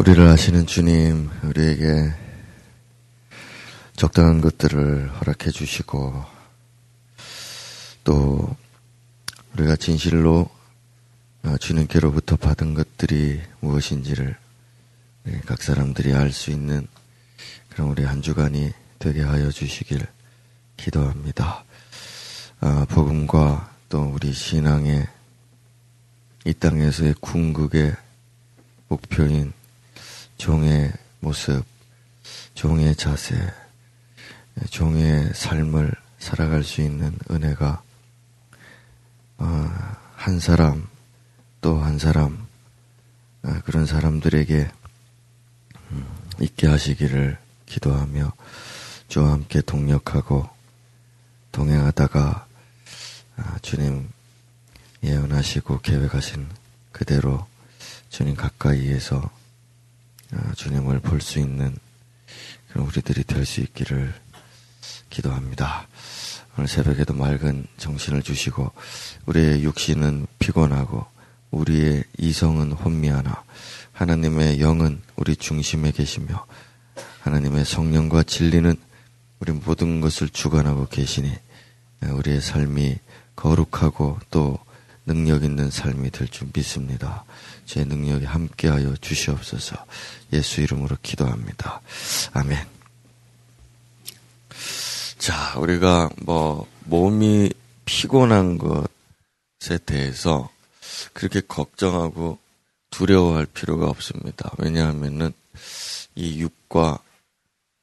우리를 아시는 주님, 우리에게 적당한 것들을 허락해 주시고, 또, 우리가 진실로 주님께로부터 받은 것들이 무엇인지를 각 사람들이 알 수 있는 그런 우리 한 주간이 되게 하여 주시길 기도합니다. 아, 복음과 또 우리 신앙의 이 땅에서의 궁극의 목표인 종의 모습, 종의 자세, 종의 삶을 살아갈 수 있는 은혜가 어, 한 사람 또 한 사람 어, 그런 사람들에게 음, 있게 하시기를 기도하며 주와 함께 동력하고 동행하다가 아, 주님 예언하시고 계획하신 그대로 주님 가까이에서 아, 주님을 볼 수 있는 그런 우리들이 될 수 있기를 기도합니다. 오늘 새벽에도 맑은 정신을 주시고 우리의 육신은 피곤하고 우리의 이성은 혼미하나 하나님의 영은 우리 중심에 계시며 하나님의 성령과 진리는 우리 모든 것을 주관하고 계시니 우리의 삶이 거룩하고 또 능력 있는 삶이 될 줄 믿습니다. 제 능력이 함께하여 주시옵소서. 예수 이름으로 기도합니다. 아멘. 자, 우리가 뭐 몸이 피곤한 것에 대해서 그렇게 걱정하고 두려워할 필요가 없습니다. 왜냐하면은 이 육과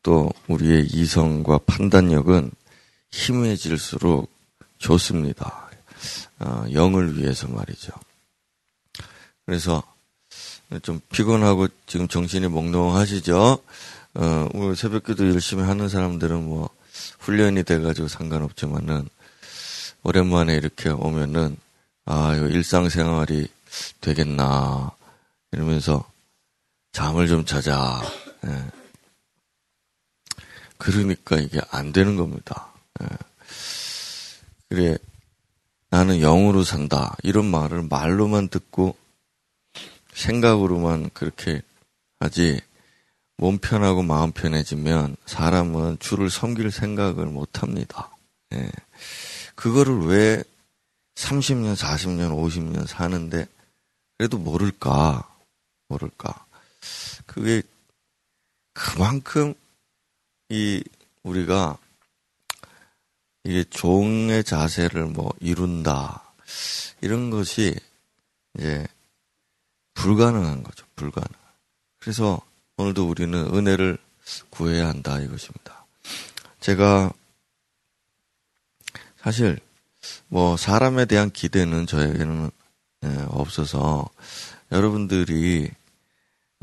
또 우리의 이성과 판단력은 희미해질수록 좋습니다. 어, 영을 위해서 말이죠. 그래서 좀 피곤하고 지금 정신이 몽롱하시죠? 어, 오늘 새벽기도 열심히 하는 사람들은 뭐 훈련이 돼가지고 상관없지만은 오랜만에 이렇게 오면은 아, 이거 일상생활이 되겠나 이러면서 잠을 좀 자자. 예. 그러니까 이게 안 되는 겁니다. 예. 그래, 나는 영으로 산다. 이런 말을 말로만 듣고 생각으로만 그렇게 하지, 몸 편하고 마음 편해지면 사람은 주를 섬길 생각을 못 합니다. 예. 그거를 왜 30년, 40년, 50년 사는데 그래도 모를까? 모를까? 그게 그만큼 이 우리가 이게 종의 자세를 뭐 이룬다 이런 것이 이제 불가능한 거죠. 불가능. 그래서 오늘도 우리는 은혜를 구해야 한다 이것입니다. 제가 사실 뭐 사람에 대한 기대는 저에게는 예, 없어서 여러분들이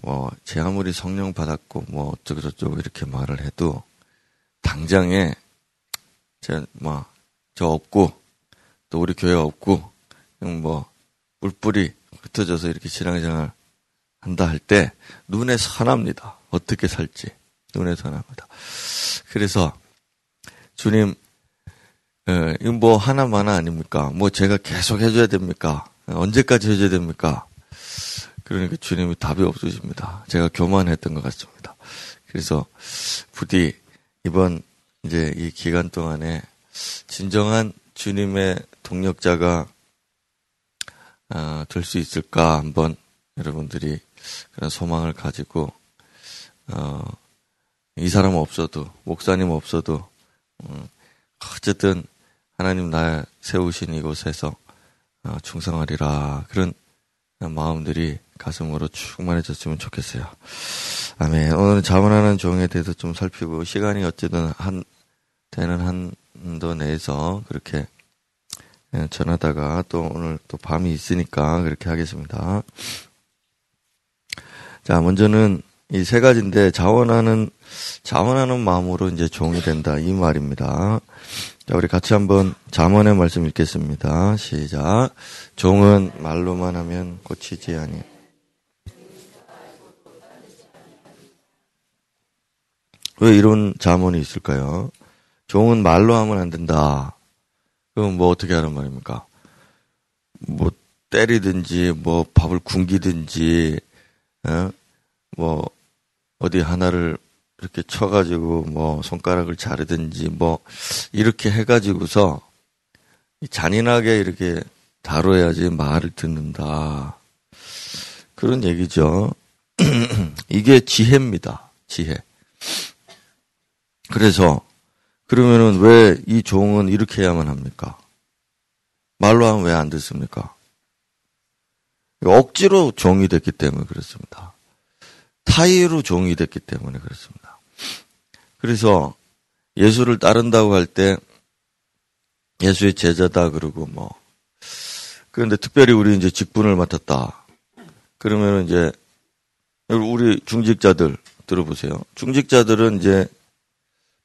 뭐, 제 아무리 성령 받았고, 뭐, 어쩌고저쩌고 이렇게 말을 해도, 당장에, 제, 뭐, 저 없고, 또 우리 교회 없고, 그냥 뭐, 뿔뿔이 흩어져서 이렇게 신앙생활 한다 할 때, 눈에 선합니다. 어떻게 살지. 눈에 선합니다. 그래서, 주님, 예, 이거 뭐 하나만 아닙니까? 뭐 제가 계속 해줘야 됩니까? 언제까지 해줘야 됩니까? 그러니까 주님이 답이 없으십니다. 제가 교만했던 것 같습니다. 그래서 부디 이번 이제 이 기간 동안에 진정한 주님의 동력자가 어, 될수 있을까 한번 여러분들이 그런 소망을 가지고 어, 이 사람 없어도 목사님 없어도 음, 어쨌든 하나님 나 세우신 이곳에서 어, 충성하리라 그런 마음들이 가슴으로 충만해졌으면 좋겠어요. 아멘. 오늘은 자문하는 종에 대해서 좀 살피고 시간이 어쨌든 한 되는 한도 내에서 그렇게 예, 전하다가 또 오늘 또 밤이 있으니까 그렇게 하겠습니다. 자, 먼저는 이 세 가지인데 자원하는 자원하는 마음으로 이제 종이 된다 이 말입니다. 자, 우리 같이 한번 자문의 말씀 읽겠습니다. 시작. 종은 말로만 하면 고치지 아니. 왜 이런 자문이 있을까요? 종은 말로 하면 안 된다. 그럼 뭐 어떻게 하는 말입니까? 뭐 때리든지 뭐 밥을 굶기든지 어? 뭐 어디 하나를 이렇게 쳐가지고 뭐 손가락을 자르든지 뭐 이렇게 해가지고서 잔인하게 이렇게 다뤄야지 말을 듣는다. 그런 얘기죠. 이게 지혜입니다. 지혜. 그래서 그러면은 왜 이 종은 이렇게 해야만 합니까? 말로 하면 왜 안 듣습니까? 억지로 종이 됐기 때문에 그렇습니다. 타의로 종이 됐기 때문에 그렇습니다. 그래서 예수를 따른다고 할 때 예수의 제자다 그러고 뭐 그런데 특별히 우리 이제 직분을 맡았다. 그러면 이제 우리 중직자들 들어보세요. 중직자들은 이제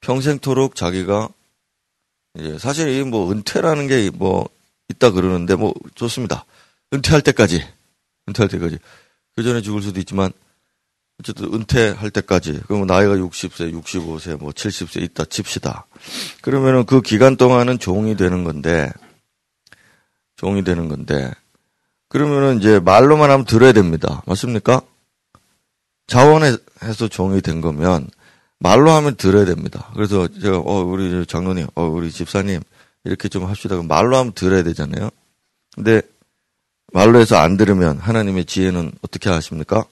평생토록 자기가 이제 사실 이 뭐 은퇴라는 게 뭐 있다 그러는데 뭐 좋습니다. 은퇴할 때까지 은퇴할 때까지 그 전에 죽을 수도 있지만 어쨌든 은퇴할 때까지 그러면 나이가 60세, 65세, 뭐 70세 있다 칩시다. 그러면은 그 기간 동안은 종이 되는 건데 종이 되는 건데 그러면은 이제 말로만 하면 들어야 됩니다. 맞습니까? 자원해서 종이 된 거면 말로 하면 들어야 됩니다. 그래서 제가 어 우리 장로님, 어 우리 집사님 이렇게 좀 합시다. 말로 하면 들어야 되잖아요. 근데 말로 해서 안 들으면 하나님의 지혜는 어떻게 하십니까?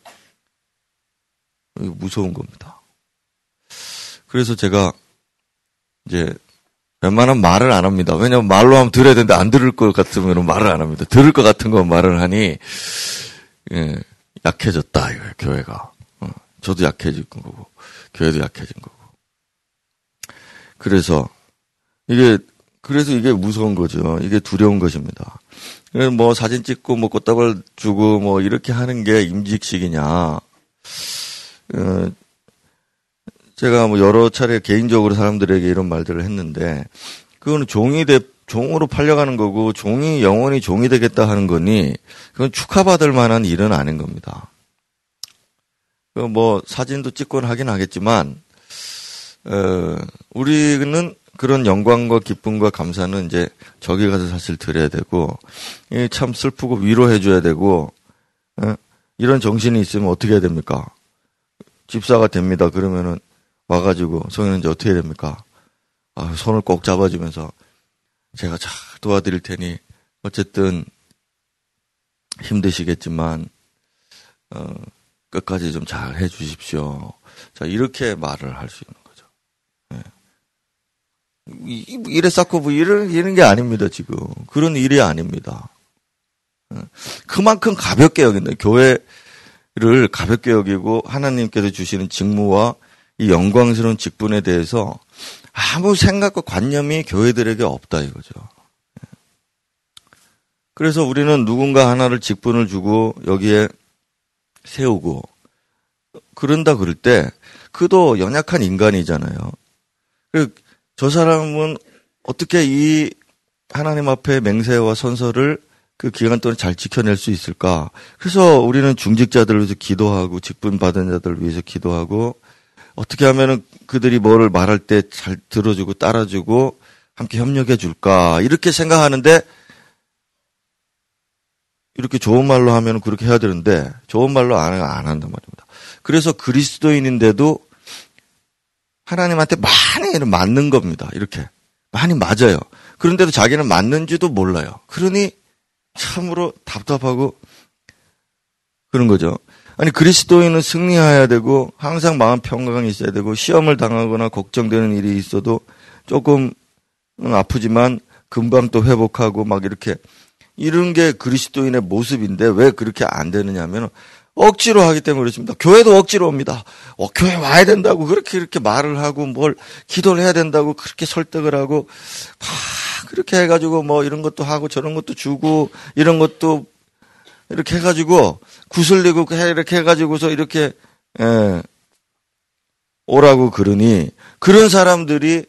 무서운 겁니다. 그래서 제가 이제 웬만하면 말을 안 합니다. 왜냐면 말로 하면 들어야 되는데 안 들을 것 같으면 말을 안 합니다. 들을 것 같은 건 말을 하니 예, 약해졌다 이거예요, 교회가. 어, 저도 약해진 거고 교회도 약해진 거고. 그래서 이게 그래서 이게 무서운 거죠. 이게 두려운 것입니다. 뭐 사진 찍고 뭐 꽃다발 주고 뭐 이렇게 하는 게 임직식이냐. 어, 제가 뭐 여러 차례 개인적으로 사람들에게 이런 말들을 했는데 그거는 종이 돼 종으로 팔려가는 거고 종이 영원히 종이 되겠다 하는 거니 그건 축하받을 만한 일은 아닌 겁니다. 그 뭐 사진도 찍곤 하긴 하겠지만 어, 우리는 그런 영광과 기쁨과 감사는 이제 저기 가서 사실 드려야 되고 참 슬프고 위로해 줘야 되고 어? 이런 정신이 있으면 어떻게 해야 됩니까? 집사가 됩니다. 그러면은 와가지고 성인은 이제 어떻게 해야 됩니까? 아, 손을 꼭 잡아주면서 제가 잘 도와드릴 테니 어쨌든 힘드시겠지만 어, 끝까지 좀 잘 해주십시오. 자 이렇게 말을 할 수 있는 거죠. 네. 이래 쌓고 뭐 이런 이런 게 아닙니다 지금 그런 일이 아닙니다. 예. 그만큼 가볍게 여긴다. 교회를 가볍게 여기고 하나님께서 주시는 직무와 이 영광스러운 직분에 대해서 아무 생각과 관념이 교회들에게 없다 이거죠. 예. 그래서 우리는 누군가 하나를 직분을 주고 여기에 세우고 그런다 그럴 때 그도 연약한 인간이잖아요. 저 사람은 어떻게 이 하나님 앞에 맹세와 선서를 그 기간 동안 잘 지켜낼 수 있을까? 그래서 우리는 중직자들을 위해서 기도하고 직분 받은 자들을 위해서 기도하고 어떻게 하면은 그들이 뭐를 말할 때 잘 들어주고 따라주고 함께 협력해 줄까? 이렇게 생각하는데 이렇게 좋은 말로 하면 그렇게 해야 되는데 좋은 말로 안, 안 한단 말입니다. 그래서 그리스도인인데도 하나님한테 많이 맞는 겁니다. 이렇게. 많이 맞아요. 그런데도 자기는 맞는지도 몰라요. 그러니 참으로 답답하고 그런 거죠. 아니 그리스도인은 승리해야 되고 항상 마음 평강이 있어야 되고 시험을 당하거나 걱정되는 일이 있어도 조금 아프지만 금방 또 회복하고 막 이렇게 이런 게 그리스도인의 모습인데 왜 그렇게 안 되느냐면 억지로 하기 때문에 그렇습니다. 교회도 억지로 옵니다. 어, 교회 와야 된다고 그렇게 이렇게 말을 하고 뭘 기도를 해야 된다고 그렇게 설득을 하고 막 그렇게 해가지고 뭐 이런 것도 하고 저런 것도 주고 이런 것도 이렇게 해가지고 구슬리고 이렇게 해가지고서 이렇게 예, 오라고 그러니 그런 사람들이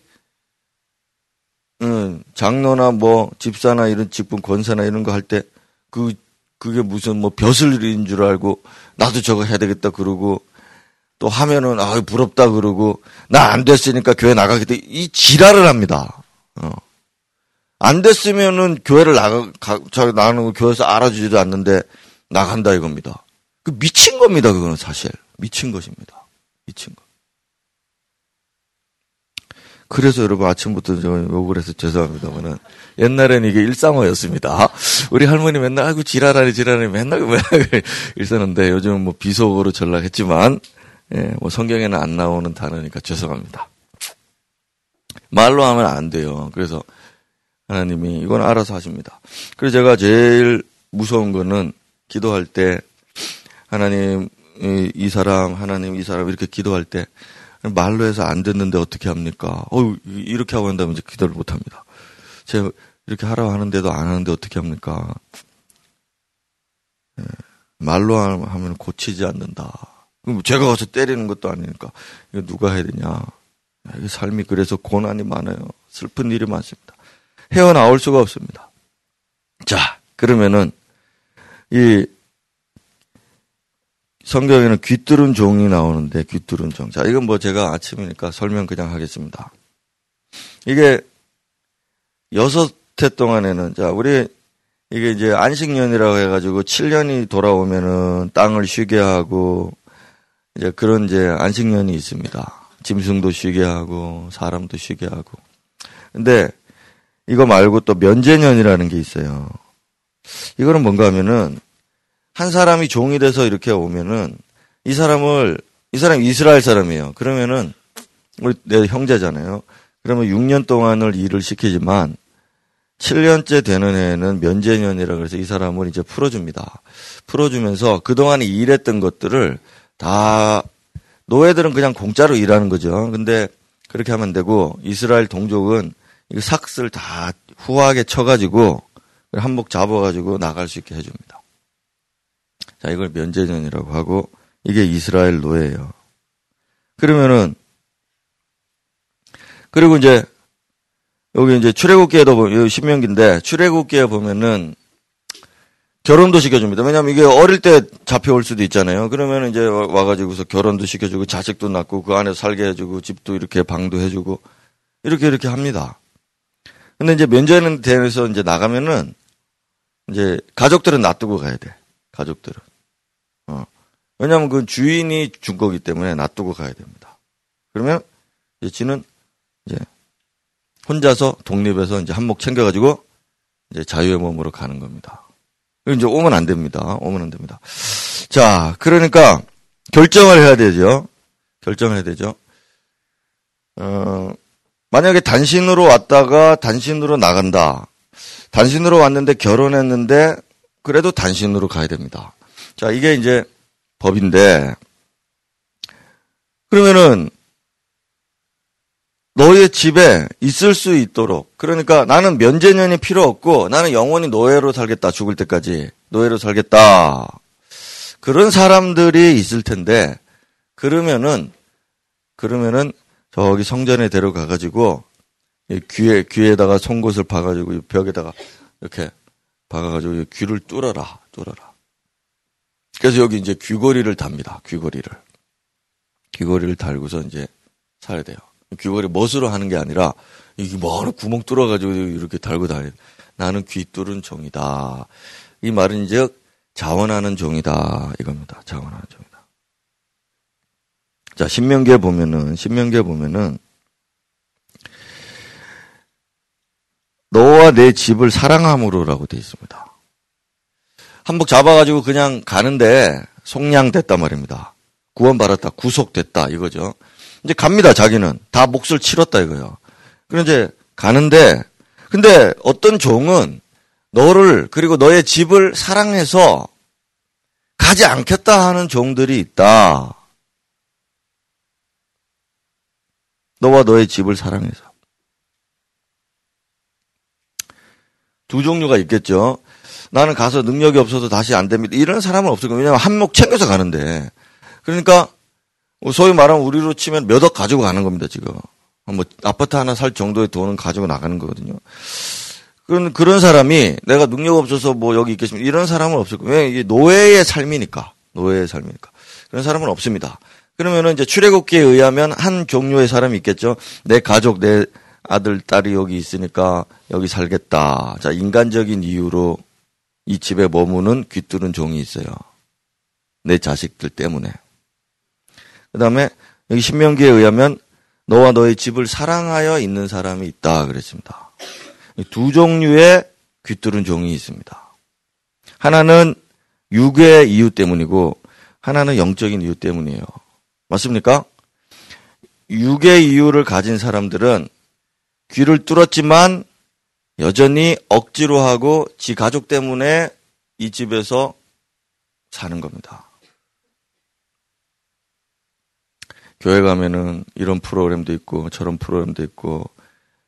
음, 장로나 뭐 집사나 이런 직분 권사나 이런 거 할 때 그 그게 무슨 뭐 벼슬인 줄 알고 나도 저거 해야 되겠다 그러고 또 하면은 아 부럽다 그러고 나 안 됐으니까 교회 나가겠다 이 지랄을 합니다. 어. 안 됐으면은 교회를 나가 가, 저 나는 교회에서 알아주지도 않는데 나간다 이겁니다. 그 미친 겁니다. 그거는 사실 미친 것입니다. 미친 거. 그래서 여러분 아침부터 저 욕을 해서 죄송합니다만은 옛날에는 이게 일상어였습니다. 우리 할머니 맨날 아이고 지랄하니 지랄하니 맨날 이러는데 요즘은 뭐 비속어로 전락했지만 예, 뭐 성경에는 안 나오는 단어니까 죄송합니다. 말로 하면 안 돼요. 그래서 하나님이 이건 알아서 하십니다. 그래서 제가 제일 무서운 거는 기도할 때 하나님 이 사람 하나님 이 사람 이렇게 기도할 때 말로 해서 안 듣는데 어떻게 합니까? 어, 이렇게 하고 한다면 이제 기도를 못 합니다. 제가 이렇게 하라고 하는데도 안 하는데 어떻게 합니까? 예, 말로 하면 고치지 않는다. 그럼 제가 가서 때리는 것도 아니니까 이거 누가 해야 되냐? 이 삶이 그래서 고난이 많아요. 슬픈 일이 많습니다. 헤어나올 수가 없습니다. 자, 그러면은 이 성경에는 귀뚫은 종이 나오는데 귀뚫은 종. 자, 이건 뭐 제가 아침이니까 설명 그냥 하겠습니다. 이게 여섯 해 동안에는 자, 우리 이게 이제 안식년이라고 해가지고 7년이 돌아오면은 땅을 쉬게 하고 이제 그런 이제 안식년이 있습니다. 짐승도 쉬게 하고 사람도 쉬게 하고. 근데 이거 말고 또 면제년이라는 게 있어요. 이거는 뭔가 하면은 한 사람이 종이 돼서 이렇게 오면은 이 사람을 이 사람이 이스라엘 사람이에요. 그러면은 우리 내 형제잖아요. 그러면 6년 동안을 일을 시키지만 7년째 되는 해에는 면제년이라 그래서 이 사람을 이제 풀어줍니다. 풀어주면서 그동안 일했던 것들을 다 노예들은 그냥 공짜로 일하는 거죠. 근데 그렇게 하면 되고 이스라엘 동족은 이 삭스를 다 후하게 쳐가지고 한몫 잡아가지고 나갈 수 있게 해줍니다. 자, 이걸 면제전이라고 하고 이게 이스라엘 노예예요. 그러면은 그리고 이제 여기 이제 출애굽기에도 보면 신명기인데 출애굽기에 보면은 결혼도 시켜줍니다. 왜냐하면 이게 어릴 때 잡혀올 수도 있잖아요. 그러면 이제 와가지고서 결혼도 시켜주고 자식도 낳고 그 안에 살게 해주고 집도 이렇게 방도 해주고 이렇게 이렇게 합니다. 근데 이제 면제는 대해서 이제 나가면은 이제 가족들은 놔두고 가야 돼. 가족들은. 어. 왜냐하면 그 주인이 준 거기 때문에 놔두고 가야 됩니다. 그러면 이제 지는 이제 혼자서 독립해서 이제 한몫 챙겨가지고 이제 자유의 몸으로 가는 겁니다. 이제 오면 안 됩니다. 오면 안 됩니다. 자, 그러니까 결정을 해야 되죠. 결정해야 되죠. 어, 만약에 단신으로 왔다가 단신으로 나간다. 단신으로 왔는데 결혼했는데 그래도 단신으로 가야 됩니다. 자, 이게 이제 법인데, 그러면은, 너의 집에 있을 수 있도록, 그러니까 나는 면제년이 필요 없고, 나는 영원히 노예로 살겠다, 죽을 때까지. 노예로 살겠다. 그런 사람들이 있을 텐데, 그러면은, 그러면은, 저기 성전에 데려가 가지고, 귀에, 귀에다가 송곳을 박아가지고, 벽에다가, 이렇게 박아가지고, 귀를 뚫어라, 뚫어라. 그래서 여기 이제 귀걸이를 답니다. 귀걸이를. 귀걸이를 달고서 이제 살야 돼요. 귀걸이 멋으로 하는 게 아니라 이게 뭐 구멍 뚫어가지고 이렇게 달고 다니. 나는 귀 뚫은 종이다. 이 말은 이제 자원하는 종이다 이겁니다. 자원하는 종이다. 자 신명기에 보면은 신명기에 보면은 너와 내 집을 사랑함으로라고 되어 있습니다. 한복 잡아가지고 그냥 가는데 속량됐단 말입니다. 구원받았다. 구속됐다. 이거죠. 이제 갑니다. 자기는. 다 몫을 치렀다 이거요. 그럼 이제 가는데 근데 어떤 종은 너를 그리고 너의 집을 사랑해서 가지 않겠다 하는 종들이 있다. 너와 너의 집을 사랑해서. 두 종류가 있겠죠. 나는 가서 능력이 없어서 다시 안 됩니다. 이런 사람은 없을 거예요. 왜냐하면 한몫 챙겨서 가는데. 그러니까 소위 말하면 우리로 치면 몇 억 가지고 가는 겁니다, 지금. 뭐 아파트 하나 살 정도의 돈은 가지고 나가는 거거든요. 그런 그런 사람이 내가 능력 없어서 뭐 여기 있겠습니다. 이런 사람은 없을 거예요. 왜 이게 노예의 삶이니까. 노예의 삶이니까. 그런 사람은 없습니다. 그러면은 이제 출애굽기에 의하면 한 종류의 사람이 있겠죠. 내 가족, 내 아들, 딸이 여기 있으니까 여기 살겠다. 자, 인간적인 이유로 이 집에 머무는 귀뚫은 종이 있어요. 내 자식들 때문에. 그 다음에 여기 신명기에 의하면 너와 너의 집을 사랑하여 있는 사람이 있다 그랬습니다. 두 종류의 귀뚫은 종이 있습니다. 하나는 육의 이유 때문이고 하나는 영적인 이유 때문이에요. 맞습니까? 육의 이유를 가진 사람들은 귀를 뚫었지만 여전히 억지로 하고 지 가족 때문에 이 집에서 사는 겁니다. 교회 가면은 이런 프로그램도 있고 저런 프로그램도 있고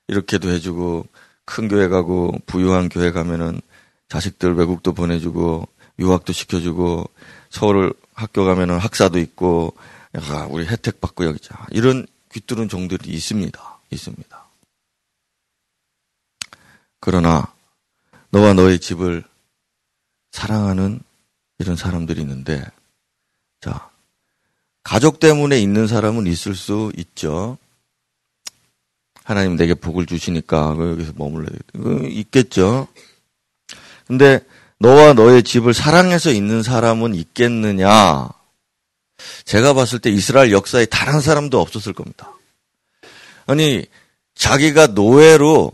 이렇게도 해주고 큰 교회 가고 부유한 교회 가면은 자식들 외국도 보내주고 유학도 시켜주고 서울 학교 가면은 학사도 있고 야, 우리 혜택 받고 여기 자 이런 귀뚫은 종들이 있습니다. 있습니다. 그러나 너와 너의 집을 사랑하는 이런 사람들이 있는데 자 가족 때문에 있는 사람은 있을 수 있죠. 하나님 내게 복을 주시니까 여기서 머물러야 되 있겠죠. 근데 너와 너의 집을 사랑해서 있는 사람은 있겠느냐? 제가 봤을 때 이스라엘 역사에 단한 사람도 없었을 겁니다. 아니, 자기가 노예로,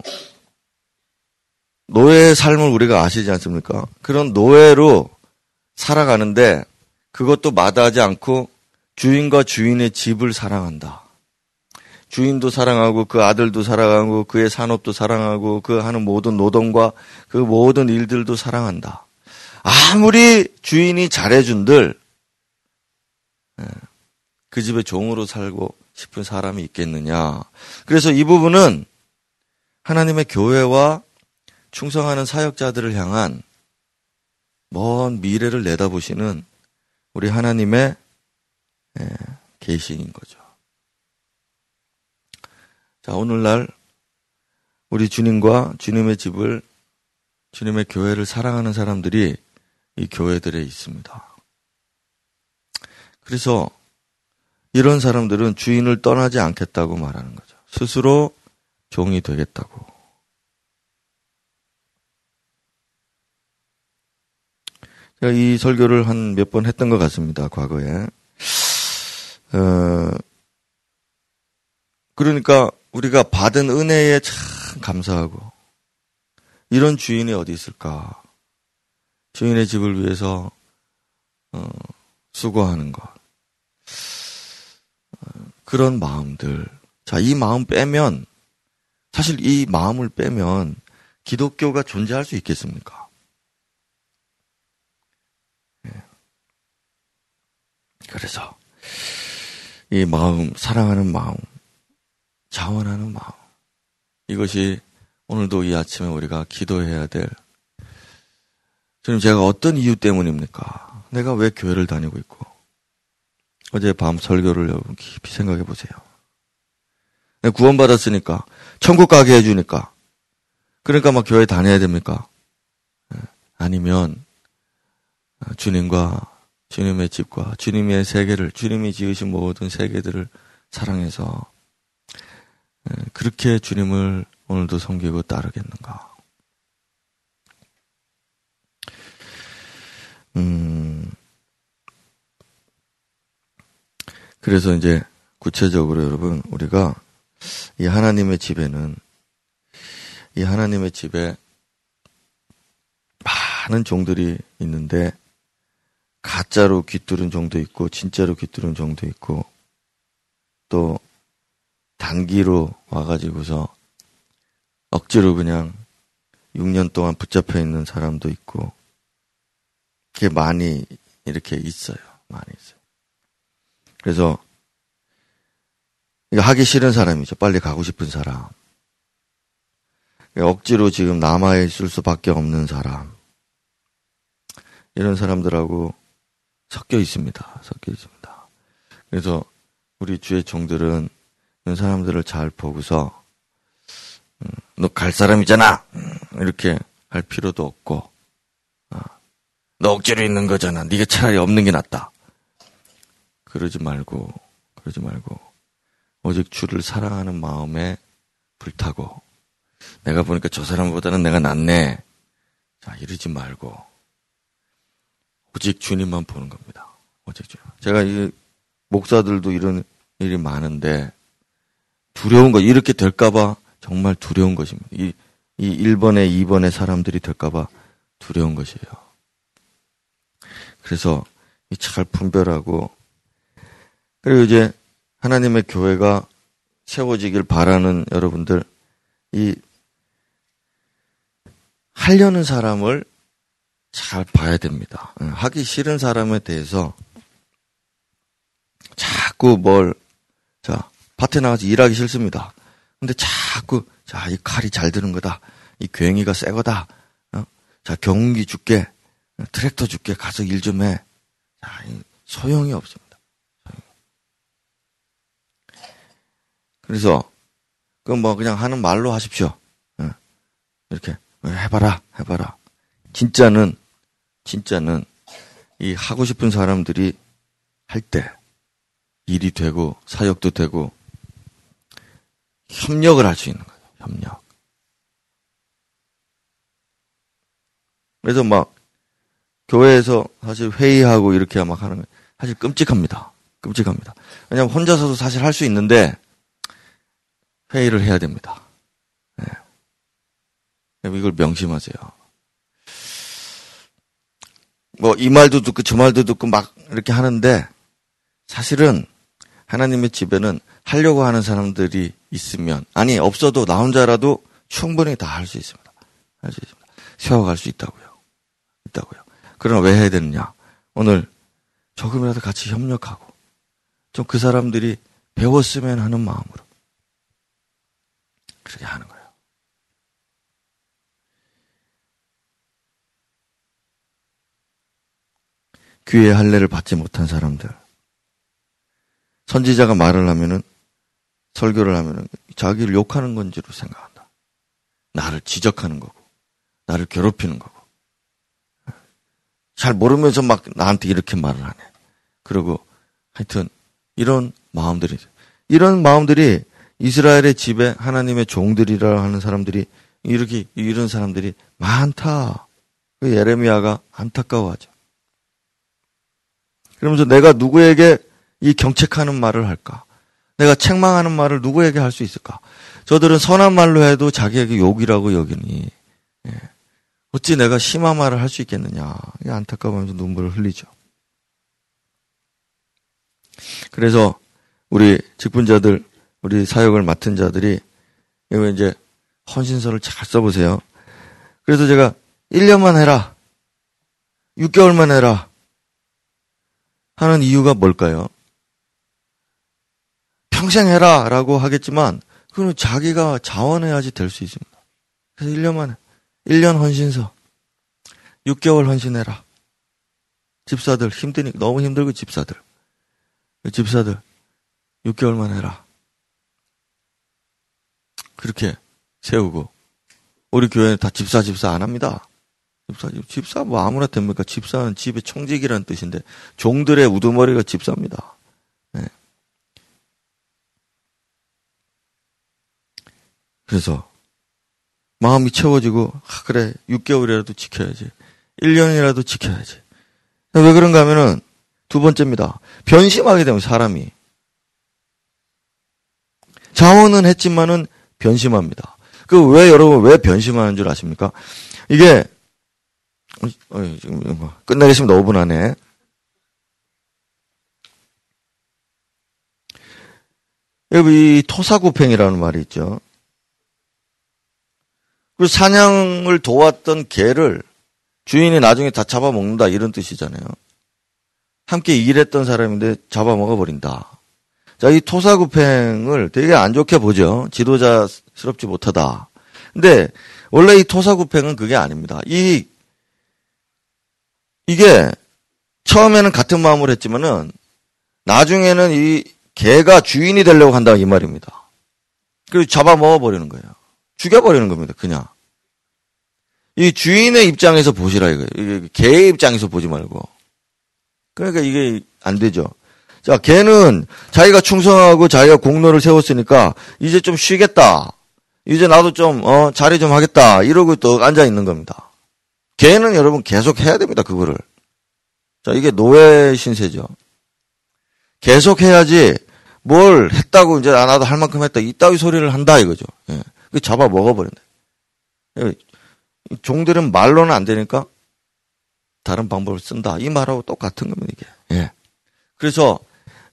노예의 삶을 우리가 아시지 않습니까? 그런 노예로 살아가는데 그것도 마다하지 않고 주인과 주인의 집을 사랑한다. 주인도 사랑하고 그 아들도 사랑하고 그의 산업도 사랑하고 그 하는 모든 노동과 그 모든 일들도 사랑한다. 아무리 주인이 잘해준들 예, 그 집에 종으로 살고 싶은 사람이 있겠느냐. 그래서 이 부분은 하나님의 교회와 충성하는 사역자들을 향한 먼 미래를 내다보시는 우리 하나님의 예, 계시인 거죠. 자, 오늘날 우리 주님과 주님의 집을 주님의 교회를 사랑하는 사람들이 이 교회들에 있습니다. 그래서 이런 사람들은 주인을 떠나지 않겠다고 말하는 거죠. 스스로 종이 되겠다고. 제가 이 설교를 한 몇 번 했던 것 같습니다, 과거에. 어, 그러니까 우리가 받은 은혜에 참 감사하고, 이런 주인이 어디 있을까? 주인의 집을 위해서, 어, 수고하는 것. 어, 그런 마음들. 자, 이 마음 빼면, 사실 이 마음을 빼면 기독교가 존재할 수 있겠습니까? 그래서 이 마음, 사랑하는 마음, 자원하는 마음. 이것이 오늘도 이 아침에 우리가 기도해야 될 주님 제가 어떤 이유 때문입니까? 내가 왜 교회를 다니고 있고 어제 밤 설교를 여러분 깊이 생각해 보세요. 구원받았으니까 천국 가게 해주니까 그러니까 막 교회 다녀야 됩니까? 예. 아니면 주님과 주님의 집과 주님의 세계를 주님이 지으신 모든 세계들을 사랑해서 예, 그렇게 주님을 오늘도 섬기고 따르겠는가? 음, 그래서 이제 구체적으로 여러분 우리가 이 하나님의 집에는 이 하나님의 집에 많은 종들이 있는데 가짜로 귀뚫은 종도 있고 진짜로 귀뚫은 종도 있고 또 단기로 와가지고서 억지로 그냥 6년 동안 붙잡혀 있는 사람도 있고 그게 많이 이렇게 있어요. 많이 있어요. 그래서 이거 하기 싫은 사람이죠. 빨리 가고 싶은 사람. 억지로 지금 남아있을 수밖에 없는 사람. 이런 사람들하고 섞여 있습니다. 섞여 있습니다. 그래서 우리 주의 종들은 사람들을 잘 보고서 음, 너갈 사람이잖아. 음, 이렇게 할 필요도 없고 어, 너 억지로 있는 거잖아. 네가 차라리 없는 게 낫다. 그러지 말고 그러지 말고 오직 주를 사랑하는 마음에 불타고 내가 보니까 저 사람보다는 내가 낫네. 자, 이러지 말고 오직 주님만 보는 겁니다. 오직 주여. 제가 이 목사들도 이런 일이 많은데 두려운 거 이렇게 될까봐 정말 두려운 것입니다. 이, 이 1번에 2번의 사람들이 될까봐 두려운 것이에요. 그래서 잘 분별하고 그리고 이제 하나님의 교회가 세워지길 바라는 여러분들 이 하려는 사람을 잘 봐야 됩니다. 하기 싫은 사람에 대해서 자꾸 뭘, 자, 밭에 나가서 일하기 싫습니다. 근데 자꾸, 자, 이 칼이 잘 드는 거다. 이 괜히가 새 거다. 어? 자, 경운기 줄게. 트랙터 줄게. 가서 일 좀 해. 자, 소용이 없습니다. 그래서, 그 뭐 그냥 하는 말로 하십시오. 어? 이렇게. 해봐라, 해봐라. 진짜는, 진짜는 이 하고 싶은 사람들이 할 때, 일이 되고 사역도 되고 협력을 할 수 있는 거예요. 협력. 그래서 막 교회에서 사실 회의하고 이렇게 막 하는 거 사실 끔찍합니다. 끔찍합니다. 왜냐하면 혼자서도 사실 할 수 있는데 회의를 해야 됩니다. 네. 이걸 명심하세요. 뭐 이 말도 듣고 저 말도 듣고 막 이렇게 하는데 사실은 하나님의 집에는 하려고 하는 사람들이 있으면 아니 없어도 나 혼자라도 충분히 다 할 수 있습니다. 할 수 있습니다. 세워갈 수 있다고요. 있다고요. 그러나 왜 해야 되느냐? 오늘 조금이라도 같이 협력하고 좀 그 사람들이 배웠으면 하는 마음으로 그렇게 하는 거예요. 귀의 할례를 받지 못한 사람들 선지자가 말을 하면은 설교를 하면은 자기를 욕하는 건지로 생각한다. 나를 지적하는 거고, 나를 괴롭히는 거고. 잘 모르면서 막 나한테 이렇게 말을 하네. 그리고 하여튼 이런 마음들이 이런 마음들이 이스라엘의 집에 하나님의 종들이라 하는 사람들이 이렇게 이런 사람들이 많다. 그 예레미야가 안타까워하죠. 그러면서 내가 누구에게 이 경책하는 말을 할까? 내가 책망하는 말을 누구에게 할 수 있을까? 저들은 선한 말로 해도 자기에게 욕이라고 여기니 예. 어찌 내가 심한 말을 할 수 있겠느냐? 안타까우면서 눈물을 흘리죠. 그래서 우리 직분자들, 우리 사역을 맡은 자들이 이거 이제 헌신서를 잘 써보세요. 그래서 제가 1년만 해라. 6개월만 해라. 하는 이유가 뭘까요? 평생 해라 라고 하겠지만, 그건 자기가 자원해야지 될 수 있습니다. 그래서 1년 만에, 1년 헌신서, 6개월 헌신해라. 집사들, 힘드니까, 너무 힘들고 집사들. 집사들, 6개월만 해라. 그렇게 세우고, 우리 교회는 다 집사, 집사 안 합니다. 집사, 집사 뭐 아무나 됩니까? 집사는 집의 총직이라는 뜻인데, 종들의 우두머리가 집사입니다. 그래서 마음이 채워지고 아, 그래 6개월이라도 지켜야지. 1년이라도 지켜야지. 왜 그런가 하면은 두 번째입니다. 변심하게 되면 사람이. 자원은 했지만은 변심합니다. 그 왜 여러분 왜 변심하는 줄 아십니까? 이게 어, 지금 뭐 끝내겠습니다 5분 안에 여기 토사구팽이라는 말이 있죠 그 사냥을 도왔던 개를 주인이 나중에 다 잡아먹는다 이런 뜻이잖아요. 함께 일했던 사람인데 잡아먹어 버린다. 자, 이 토사구팽을 되게 안 좋게 보죠. 지도자스럽지 못하다. 근데 원래 이 토사구팽은 그게 아닙니다. 이 이게 처음에는 같은 마음으로 했지만은 나중에는 이 개가 주인이 되려고 한다 이 말입니다. 그리고 잡아먹어 버리는 거예요. 죽여버리는 겁니다. 그냥. 이 주인의 입장에서 보시라 이거예요. 개의 입장에서 보지 말고. 그러니까 이게 안 되죠. 자, 개는 자기가 충성하고 자기가 공로를 세웠으니까 이제 좀 쉬겠다. 이제 나도 좀, 어, 자리 좀 하겠다. 이러고 또 앉아 있는 겁니다. 개는 여러분 계속 해야 됩니다. 그거를. 자, 이게 노예 신세죠. 계속 해야지 뭘 했다고 이제 아, 나도 할 만큼 했다. 이따위 소리를 한다 이거죠. 예. 그 잡아 먹어버린다. 예. 종들은 말로는 안 되니까 다른 방법을 쓴다. 이 말하고 똑같은 겁니다, 이게. 예. 그래서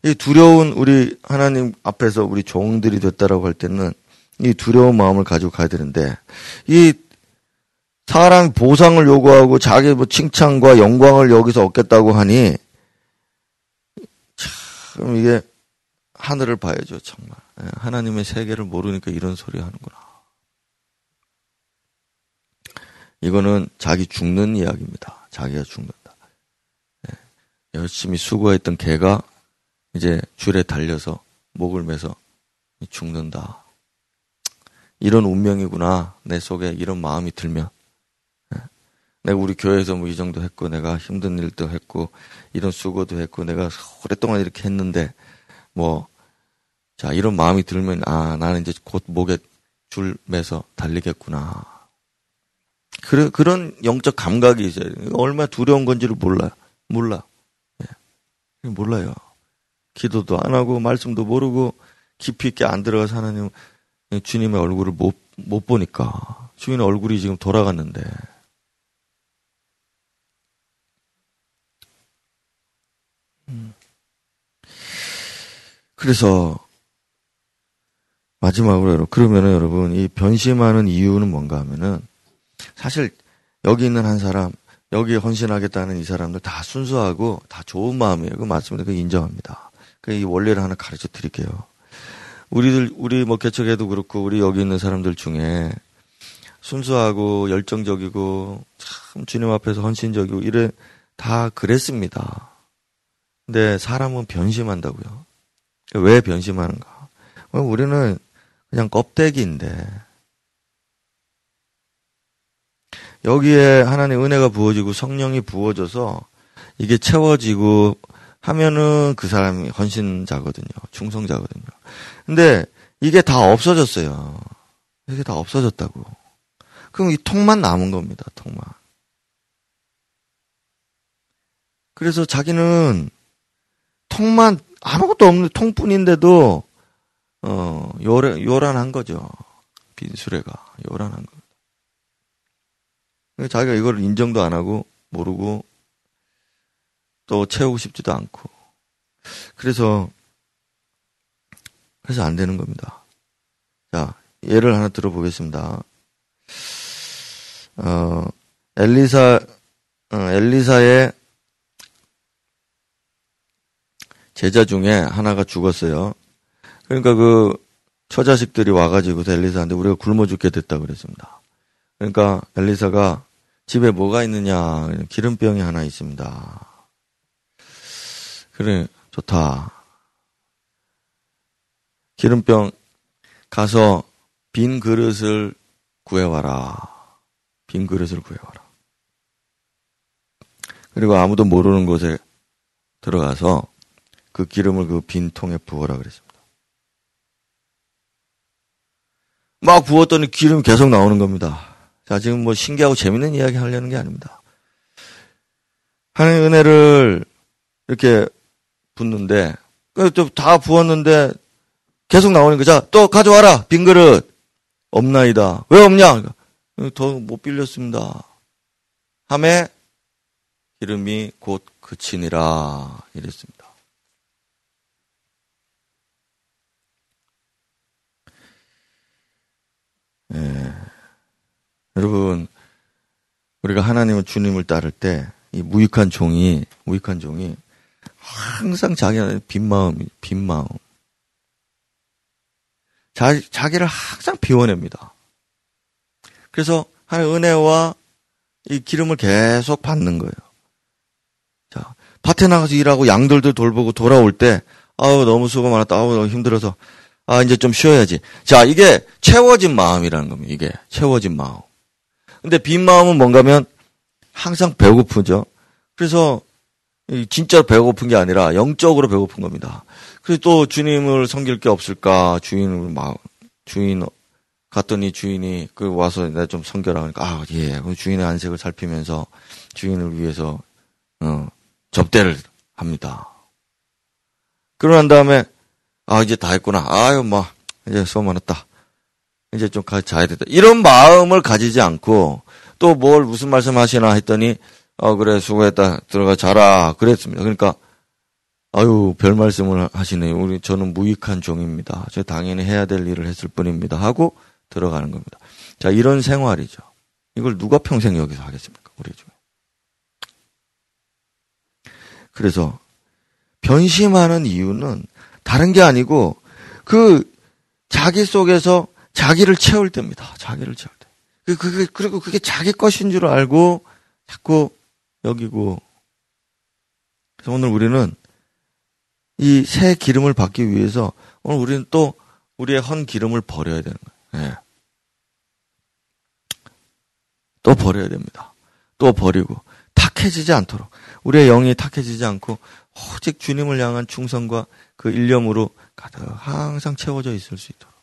이 두려운 우리 하나님 앞에서 우리 종들이 됐다라고 할 때는 이 두려운 마음을 가지고 가야 되는데 이 사람 보상을 요구하고 자기 뭐 칭찬과 영광을 여기서 얻겠다고 하니 참 이게 하늘을 봐야죠 정말. 예, 하나님의 세계를 모르니까 이런 소리 하는구나. 이거는 자기 죽는 이야기입니다. 자기가 죽는다. 예, 열심히 수고했던 개가 이제 줄에 달려서 목을 매서 죽는다. 이런 운명이구나. 내 속에 이런 마음이 들면 내가 우리 교회에서 뭐 이 정도 했고 내가 힘든 일도 했고 이런 수고도 했고 내가 오랫동안 이렇게 했는데 뭐 자 이런 마음이 들면 아 나는 이제 곧 목에 줄 매서 달리겠구나. 그런 그런 영적 감각이 있어요. 얼마나 두려운 건지를 몰라 몰라 예. 몰라요. 기도도 안 하고 말씀도 모르고 깊이 있게 안 들어가서 하나님 주님의 얼굴을 못 못 보니까 주인의 얼굴이 지금 돌아갔는데 그래서 마지막으로 그러면은 여러분 이 변심하는 이유는 뭔가 하면은 사실 여기 있는 한 사람 여기에 헌신하겠다는 이 사람들 다 순수하고 다 좋은 마음이에요. 그 맞습니다. 그 인정합니다. 그이 원리를 하나 가르쳐 드릴게요. 우리들 우리 뭐 개척에도 그렇고 우리 여기 있는 사람들 중에 순수하고 열정적이고 참 주님 앞에서 헌신적이고 이래 다 그랬습니다. 근데 사람은 변심한다고요. 왜 변심하는가? 우리는 그냥 껍데기인데 여기에 하나님 은혜가 부어지고 성령이 부어져서 이게 채워지고 하면은 그 사람이 헌신자거든요. 충성자거든요. 근데 이게 다 없어졌어요. 이게 다 없어졌다고. 그럼 이 통만 남은 겁니다. 통만. 그래서 자기는 통만 아무것도 없는 통뿐인데도 어 요란 요란한 거죠. 빈수레가 요란한 겁니다. 자기가 이걸 인정도 안 하고 모르고 또 채우고 싶지도 않고 그래서 그래서 안 되는 겁니다. 자 예를 하나 들어보겠습니다. 어 엘리사 어, 엘리사의 제자 중에 하나가 죽었어요. 그러니까 그 처자식들이 와가지고 엘리사한테 우리가 굶어 죽게 됐다 그랬습니다. 그러니까 엘리사가 집에 뭐가 있느냐 기름병이 하나 있습니다. 그래 좋다. 기름병 가서 빈 그릇을 구해와라. 빈 그릇을 구해와라. 그리고 아무도 모르는 곳에 들어가서 그 기름을 그 빈 통에 부어라 그랬습니다. 막 부었더니 기름이 계속 나오는 겁니다. 자, 지금 뭐 신기하고 재밌는 이야기 하려는 게 아닙니다. 하나님 은혜를 이렇게 붓는데, 다 부었는데 계속 나오는 거죠. 또 가져와라! 빈 그릇! 없나이다. 왜 없냐? 더 못 빌렸습니다. 함에 기름이 곧 그치니라. 이랬습니다. 여러분, 우리가 하나님을 주님을 따를 때, 이 무익한 종이, 무익한 종이 항상 자기는 빈 마음, 빈 마음. 자, 자기를 항상 비워냅니다. 그래서 하나님 은혜와 이 기름을 계속 받는 거예요. 자, 밭에 나가서 일하고 양들도 돌보고 돌아올 때, 아우, 너무 수고 많았다. 아우, 너무 힘들어서. 아, 이제 좀 쉬어야지. 자, 이게 채워진 마음이라는 겁니다. 이게 채워진 마음. 근데 빈 마음은 뭔가면 항상 배고프죠. 그래서 진짜로 배고픈 게 아니라 영적으로 배고픈 겁니다. 그래서 또 주님을 섬길 게 없을까 주인을 막 주인 갔더니 주인이 그 와서 내가 좀 섬겨라 하니까 아 예. 주인의 안색을 살피면서 주인을 위해서 어 접대를 합니다. 그러고 난 다음에 아 이제 다 했구나. 아유 뭐 이제 수업 많았다. 이제 좀 가, 자야 되다. 이런 마음을 가지지 않고 또 뭘 무슨 말씀 하시나 했더니 어 그래 수고했다 들어가 자라 그랬습니다. 그러니까 아유 별 말씀을 하시네요. 우리 저는 무익한 종입니다. 저 당연히 해야 될 일을 했을 뿐입니다. 하고 들어가는 겁니다. 자 이런 생활이죠. 이걸 누가 평생 여기서 하겠습니까? 우리 중에. 그래서 변심하는 이유는 다른 게 아니고 그 자기 속에서 자기를 채울 때입니다. 자기를 채울 때. 그, 그게, 그리고 그게 자기 것인 줄 알고 자꾸 여기고. 그래서 오늘 우리는 이 새 기름을 받기 위해서 오늘 우리는 또 우리의 헌 기름을 버려야 되는 거예요. 네. 또 버려야 됩니다. 또 버리고 탁해지지 않도록 우리의 영이 탁해지지 않고 오직 주님을 향한 충성과 그 일념으로 가득 항상 채워져 있을 수 있도록.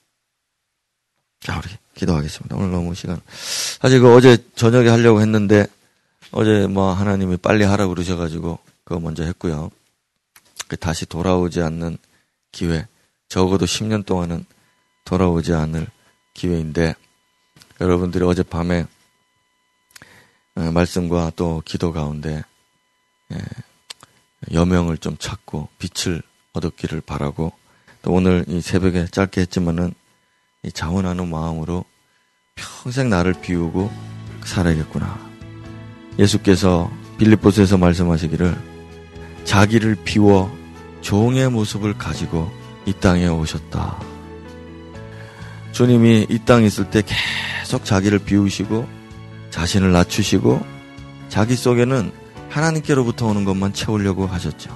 자, 우리 기도하겠습니다. 오늘 너무 시간. 사실 그 어제 저녁에 하려고 했는데 어제 뭐 하나님이 빨리 하라고 그러셔가지고 그거 먼저 했고요. 그 다시 돌아오지 않는 기회. 적어도 10년 동안은 돌아오지 않을 기회인데 여러분들이 어젯밤에 어, 말씀과 또 기도 가운데 예, 여명을 좀 찾고 빛을 얻었기를 바라고 또 오늘 이 새벽에 짧게 했지만은 이 자원하는 마음으로 평생 나를 비우고 살아야겠구나. 예수께서 빌립보스에서 말씀하시기를 자기를 비워 종의 모습을 가지고 이 땅에 오셨다. 주님이 이 땅에 있을 때 계속 자기를 비우시고 자신을 낮추시고 자기 속에는 하나님께로부터 오는 것만 채우려고 하셨죠.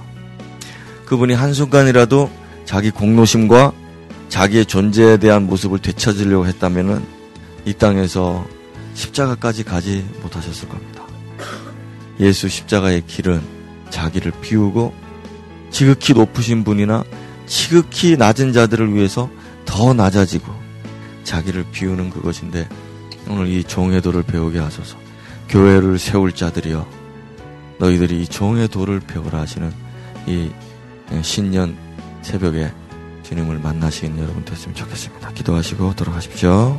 그분이 한순간이라도 자기 공로심과 자기의 존재에 대한 모습을 되찾으려고 했다면이 땅에서 십자가까지 가지 못하셨을 겁니다. 예수 십자가의 길은 자기를 비우고 지극히 높으신 분이나 지극히 낮은 자들을 위해서 더 낮아지고 자기를 비우는 그것인데 오늘 이 종의 도를 배우게 하소서. 교회를 세울 자들이여 너희들이 이 종의 도를 배우라 하시는 이 신년 새벽에 주님을 만나시는 여러분 됐으면 좋겠습니다. 기도하시고 돌아가십시오.